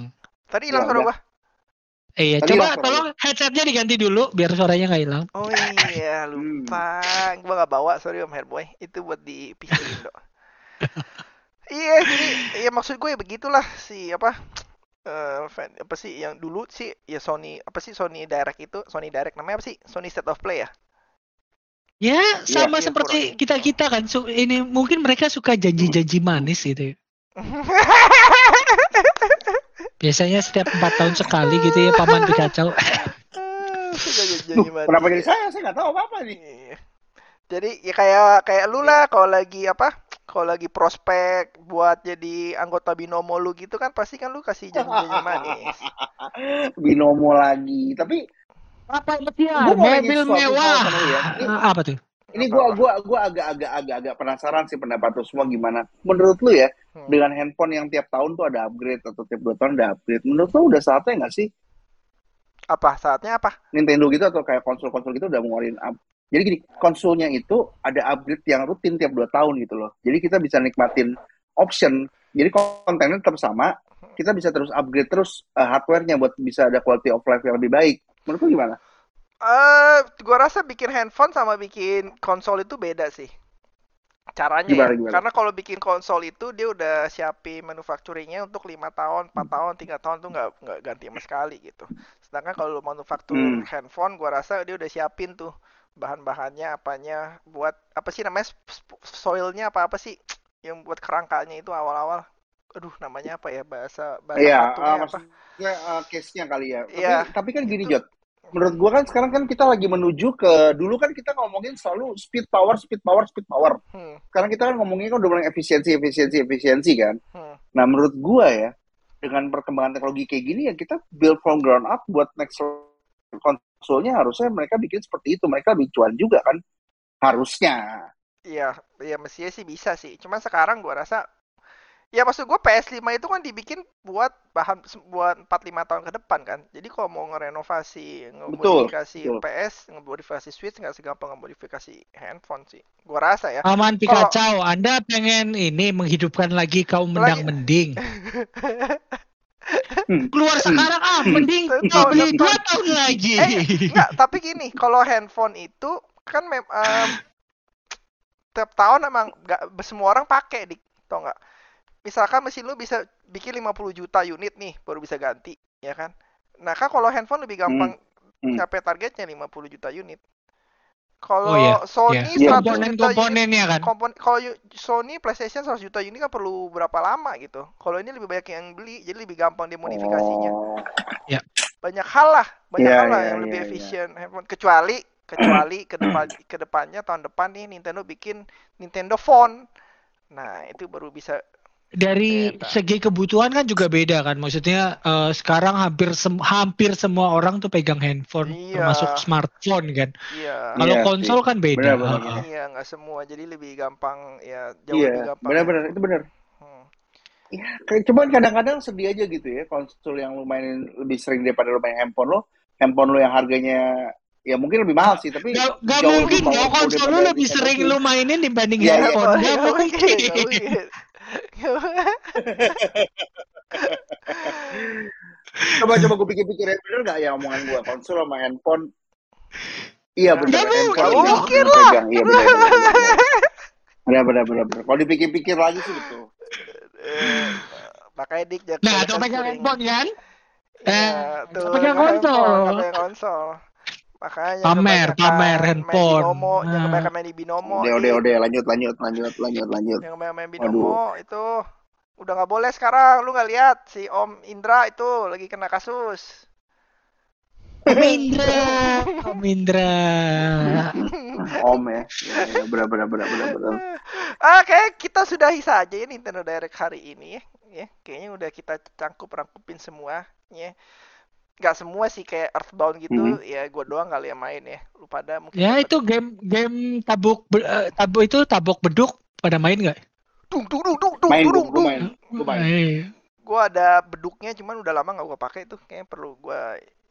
Tadi hilang Ya suara udah. gua. Eh, iya, Tadi coba suara tolong headsetnya diganti dulu biar suaranya nggak hilang. Oh (laughs) iya, lupa. Gua nggak bawa, sorry Om Hairboy. Itu buat di PC Indo. iya, jadi ya maksud gue ya begitulah si apa eh fan, apa sih yang dulu sih ya Sony apa sih Sony Direct itu Sony Direct namanya apa sih Sony State of Play ya Ya, sama Iya, seperti kurang. kita-kita kan. Su- ini mungkin mereka suka janji-janji manis gitu. ya. (laughs) Biasanya setiap empat tahun sekali gitu ya paman Pikachu. (laughs) Duh, kenapa jadi saya? Saya nggak tahu apa-apa nih. Iya. Jadi ya kayak kayak lu lah kalau lagi apa? Kalau lagi prospek buat jadi anggota binomo lu gitu kan pasti kan lu kasih janji-janji manis. (laughs) Binomo lagi. Tapi Apa Gua ya? Mobil mewah. ya. Ini- Ah, Apa tuh? ini gua gua gua agak-agak agak-agak penasaran sih pendapat lu semua gimana. Menurut lu ya, Hmm. dengan handphone yang tiap tahun tuh ada upgrade atau tiap dua tahun ada upgrade. Menurut lu udah saatnya nggak sih Apa saatnya apa? Nintendo gitu atau kayak konsol-konsol gitu udah ngeluarin up. Jadi gini, konsolnya itu ada upgrade yang rutin tiap dua tahun gitu loh. Jadi kita bisa nikmatin option. Jadi kontennya tetap sama, kita bisa terus upgrade terus uh, hardware-nya buat bisa ada quality of life yang lebih baik. Menurut lu gimana? Eh, gua rasa bikin handphone sama bikin konsol itu beda sih. caranya Gimana, ya. gimana? Karena kalau bikin konsol itu dia udah siapin manufacturingnya untuk lima tahun, 4 tahun, tiga tahun tuh nggak nggak ganti sama sekali gitu. Sedangkan kalau manufaktur Hmm. handphone, gua rasa dia udah siapin tuh bahan-bahannya apanya buat apa sih namanya soilnya apa apa sih yang buat kerangkanya itu awal-awal. Aduh namanya apa ya bahasa bahasa patungnya uh, apa? maksudnya uh, case-nya kali ya. Tapi, Iya. tapi kan gini, Itu- Jot. Menurut gua kan sekarang kan kita lagi menuju ke dulu kan kita ngomongin selalu speed power, speed power, speed power. Hmm, Sekarang kita kan ngomongin kan udah mulai efisiensi, efisiensi, efisiensi kan. hmm. Nah, menurut gua ya, dengan perkembangan teknologi kayak gini ya kita build from ground up buat next konsolnya harusnya mereka bikin seperti itu. Mereka lebih cuan juga kan. Harusnya. Iya, iya mestinya sih bisa sih. Cuman sekarang gua rasa ya maksud gua PS5 itu kan dibikin buat bahan buat 4 5 tahun ke depan kan. Jadi kalau mau ngerenovasi, ngemodifikasi betul. PS, ngemodifikasi Switch nggak segampang ngemodifikasi handphone sih. Gua rasa ya. Aman Kalau- Pikacau, Anda pengen ini menghidupkan lagi kaum mendang mending. (laughs) Hmm. Keluar sekarang ah, mending Tahu, dibeli tahu. dua tahun lagi. Eh, enggak, tapi gini, kalau handphone itu kan mem em, tiap tahun emang nggak semua orang pakai dik, tau nggak? Misalkan mesin lu bisa bikin 50 juta unit nih, baru bisa ganti, ya kan? Nah kan kalau handphone lebih gampang Hmm. capai targetnya 50 juta unit. Kalau Oh, iya, Sony iya. 100 juta unit, Komponen-komponennya kan. kompon kalau Sony PlayStation 100 juta unit kan perlu berapa lama gitu. Kalau ini lebih banyak yang beli, jadi lebih gampang dia modifikasinya Oh. banyak hal lah banyak Iya, hal lah iya, yang lebih iya, iya. efisien handphone kecuali kecuali ke depan ke depannya tahun depan nih Nintendo bikin Nintendo Phone nah itu baru bisa Dari Ternyata. segi kebutuhan kan juga beda kan. Maksudnya eh, sekarang hampir sem- hampir semua orang tuh pegang handphone, Iya. termasuk smartphone kan. iya Kalau Iya konsol sih. kan beda. Benar-benar. Heeh. iya nggak semua jadi lebih gampang ya jauh lebih Iya, gampang benar-benar itu benar. Hmm. Ya, kayak cuman kadang-kadang sedih aja gitu ya konsol yang lu mainin lebih sering daripada lu main handphone lo. Handphone lo yang harganya ya mungkin lebih mahal sih, tapi Gak, gak jauh mungkin lebih dong powerful konsol lu lebih sering lu mainin dibanding iya. handphone. Nggak Gak (laughs) nggak mungkin. (laughs) Coba coba gue pikir-pikir ya bener nggak ya omongan gue konsol sama handphone. Iya benar. Nggak handphone Mungkin lebih lah. pegang. Iya benar. benar, benar. Benar benar benar. benar. Kalau dipikir-pikir lagi sih betul. Eh, makanya dik Nah, atau pegang handphone kan? Iya, Eh, tuh, pegang konsol. pegang konsol. Makanya Pamer, kebanyakan pamer main handphone. binomo, jangan Nah. kebanyakan main di binomo. Udah Dik. udah udah lanjut lanjut lanjut lanjut lanjut. Yang main main Aduh. binomo itu udah nggak boleh sekarang. Lu nggak lihat si Om Indra itu lagi kena kasus. Om Indra, Om Indra. (laughs) Om ya. Ya, ya benar benar benar benar benar. Oke, kita sudahi saja ya Nintendo Direct hari ini ya. Ya, kayaknya udah kita cangkup rangkupin semua ya. Gak semua sih kayak Earthbound gitu, Mhm. ya gue doang kali yang main ya. Lu pada mungkin Ya pada- itu game game tabuk be- eh, tabuk itu tabuk beduk pada main nggak? dung dung dung dung dung Main gue dung gue dung. main. Gue main. Eh, Gue ada beduknya cuman udah lama gak gue pakai tuh. Kayaknya perlu gue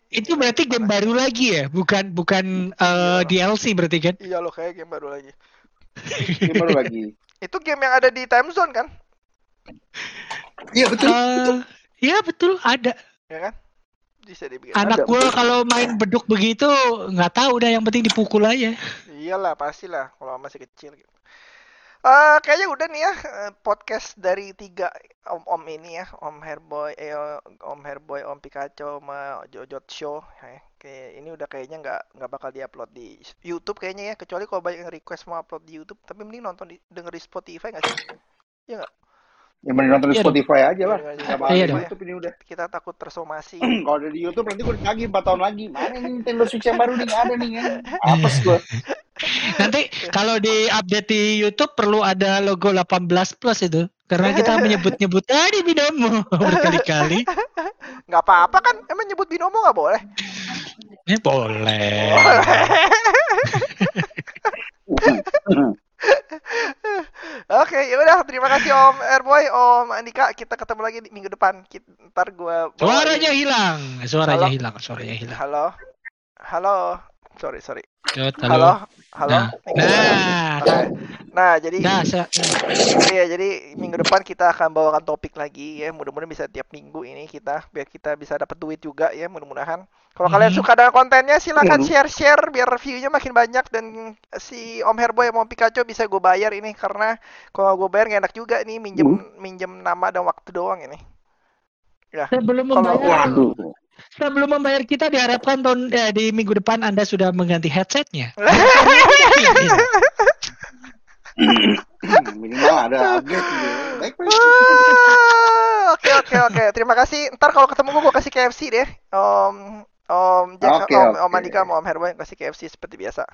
Itu berarti game baru lagi ya, bukan bukan eh, Iya. DLC berarti kan? Iya loh kayak game baru lagi. Ini baru lagi. (laughs) Itu game yang ada di Time Zone kan? Iya betul. Eh, ya betul ada. Ya kan? Bisa dibikin. Anak betul. kalau main beduk begitu nggak tahu udah yang penting dipukul aja. Iyalah pastilah kalau masih kecil gitu. Eh kayaknya udah nih ya eh, podcast dari tiga om-om ini ya, Om Herboy, eh, Om Herboy, Om Pikachu, sama Jojot Show. Ya, kayak ini udah kayaknya nggak nggak bakal diupload di YouTube kayaknya ya, kecuali kalau banyak yang request mau upload di YouTube. Tapi mending nonton di, denger di Spotify nggak sih? Ya mending nonton di Iya. Spotify aja lah. Iya, iya, Sama iya dong. YouTube ini udah. Kita takut tersomasi. (clears throat) Kalau ada di YouTube nanti gue lagi 4 tahun lagi. Mana nih Nintendo Switch yang baru nih? Ada nih ya. Apes gue. (laughs) Nanti kalau di update di YouTube perlu ada logo 18 plus itu. Karena kita (laughs) menyebut-nyebut tadi binomo (laughs) berkali-kali. Nggak apa-apa kan? Emang nyebut binomo nggak boleh? Ya boleh. (laughs) Oke, ya udah. Terima kasih Om Airboy, Om Andika. Kita ketemu lagi di minggu depan. Kita, ntar gua Suaranya hilang, suaranya Halo? hilang, suaranya hilang. Halo. Halo. Sorry, sorry. Halo, halo. Nah, depan. nah, Oke. Nah, jadi nah, se- Iya, jadi minggu depan kita akan bawakan topik lagi ya. Mudah-mudahan bisa tiap minggu ini kita biar kita bisa dapat duit juga ya, mudah-mudahan. Kalau kalian Mhm. suka dengan kontennya silakan Mhm. share-share biar view-nya makin banyak dan si Om Herboy sama Om Pikachu bisa gue bayar ini karena kalau gue bayar gak enak juga nih minjem minjem nama dan waktu doang ini. sebelum Kalau- membayar, Waduh. Sebelum membayar kita diharapkan tahun eh, di minggu depan Anda sudah mengganti headsetnya. (laughs) Minimal ada update gitu. Ah, Oke oke oke. Terima kasih. Ntar kalau ketemu gue gue kasih KFC deh. Om Om Jack, Oke, Om, oke. Om Andika, Om Herboy kasih KFC seperti biasa.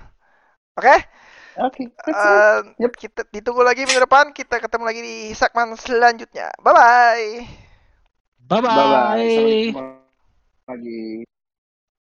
Oke? Oke. Eh, Yep. kita ditunggu lagi minggu depan. Kita ketemu lagi di segmen selanjutnya. Bye bye. Bye Bye bye. bye. Lagi.